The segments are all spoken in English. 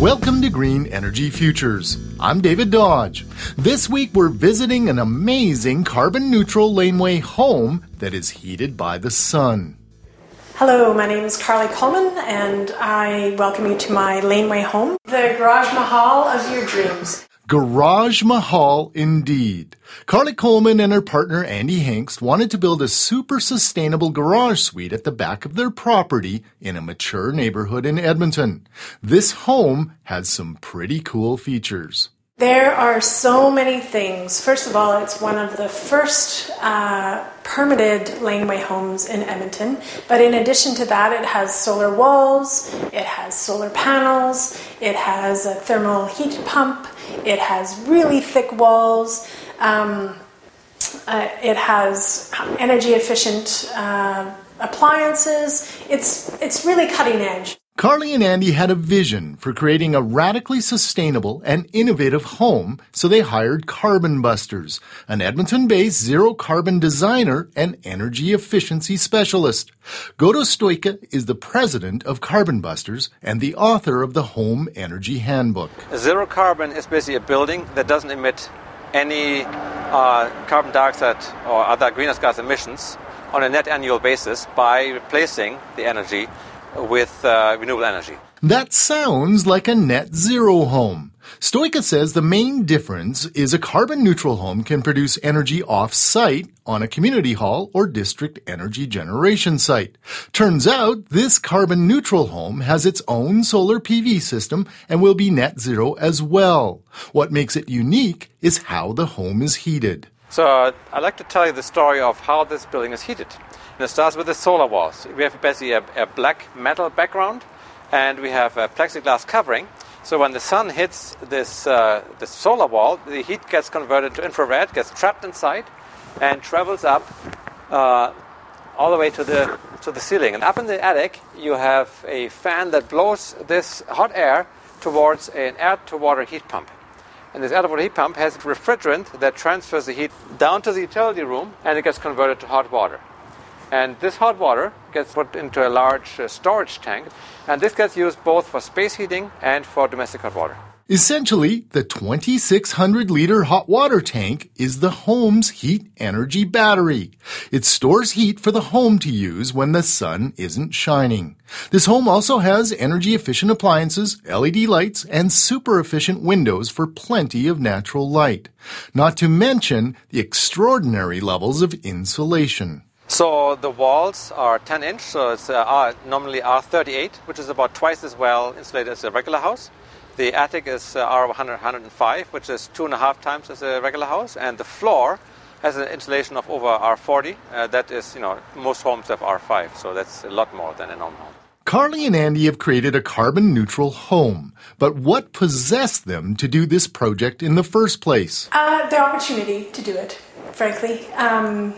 Welcome to Green Energy Futures. I'm David Dodge. This week we're visiting an amazing carbon neutral laneway home that is heated by the sun. Hello, my name is Carly Coleman, and I welcome you to my laneway home, the Garage Mahal of your dreams. Garage Mahal indeed. Carly Coleman and her partner Andy Hengst wanted to build a super sustainable garage suite at the back of their property in a mature neighborhood in Edmonton. This home has some pretty cool features. There are so many things. First of all, it's one of the first uh, permitted laneway homes in Edmonton. But in addition to that, it has solar walls, it has solar panels, it has a thermal heat pump, it has really thick walls. Um, uh, it has energy efficient uh, appliances. It's it's really cutting edge. Carly and Andy had a vision for creating a radically sustainable and innovative home, so they hired Carbon Busters, an Edmonton based zero carbon designer and energy efficiency specialist. Godo Stoyke is the president of Carbon Busters and the author of the Home Energy Handbook. Zero carbon is basically a building that doesn't emit any uh, carbon dioxide or other greenhouse gas emissions on a net annual basis by replacing the energy with uh, renewable energy. That sounds like a net zero home. Stoyke says the main difference is a carbon neutral home can produce energy off site on a community hall or district energy generation site. Turns out this carbon neutral home has its own solar PV system and will be net zero as well. What makes it unique is how the home is heated. So I'd like to tell you the story of how this building is heated. And it starts with the solar walls. We have basically a, a black metal background and we have a plexiglass covering. So when the sun hits this, uh, this solar wall, the heat gets converted to infrared, gets trapped inside, and travels up uh, all the way to the, to the ceiling. And up in the attic, you have a fan that blows this hot air towards an air to water heat pump. And this air to water heat pump has a refrigerant that transfers the heat down to the utility room and it gets converted to hot water. And this hot water gets put into a large uh, storage tank, and this gets used both for space heating and for domestic hot water. Essentially, the 2600 liter hot water tank is the home's heat energy battery. It stores heat for the home to use when the sun isn't shining. This home also has energy efficient appliances, LED lights, and super efficient windows for plenty of natural light. Not to mention the extraordinary levels of insulation. So the walls are 10 inch, so it's uh, R, normally R38, which is about twice as well insulated as a regular house. The attic is uh, R100, 105, which is two and a half times as a regular house, and the floor has an insulation of over R40. Uh, that is, you know, most homes have R5, so that's a lot more than a normal home. Carly and Andy have created a carbon neutral home, but what possessed them to do this project in the first place? Uh, the opportunity to do it, frankly. Um,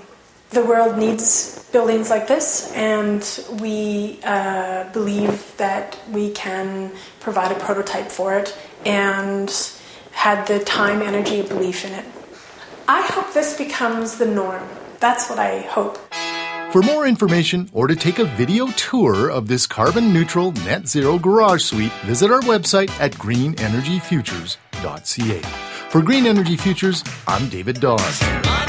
the world needs buildings like this, and we uh, believe that we can provide a prototype for it and had the time, energy, belief in it. I hope this becomes the norm. That's what I hope. For more information or to take a video tour of this carbon neutral net zero garage suite, visit our website at greenenergyfutures.ca. For Green Energy Futures, I'm David Dodge.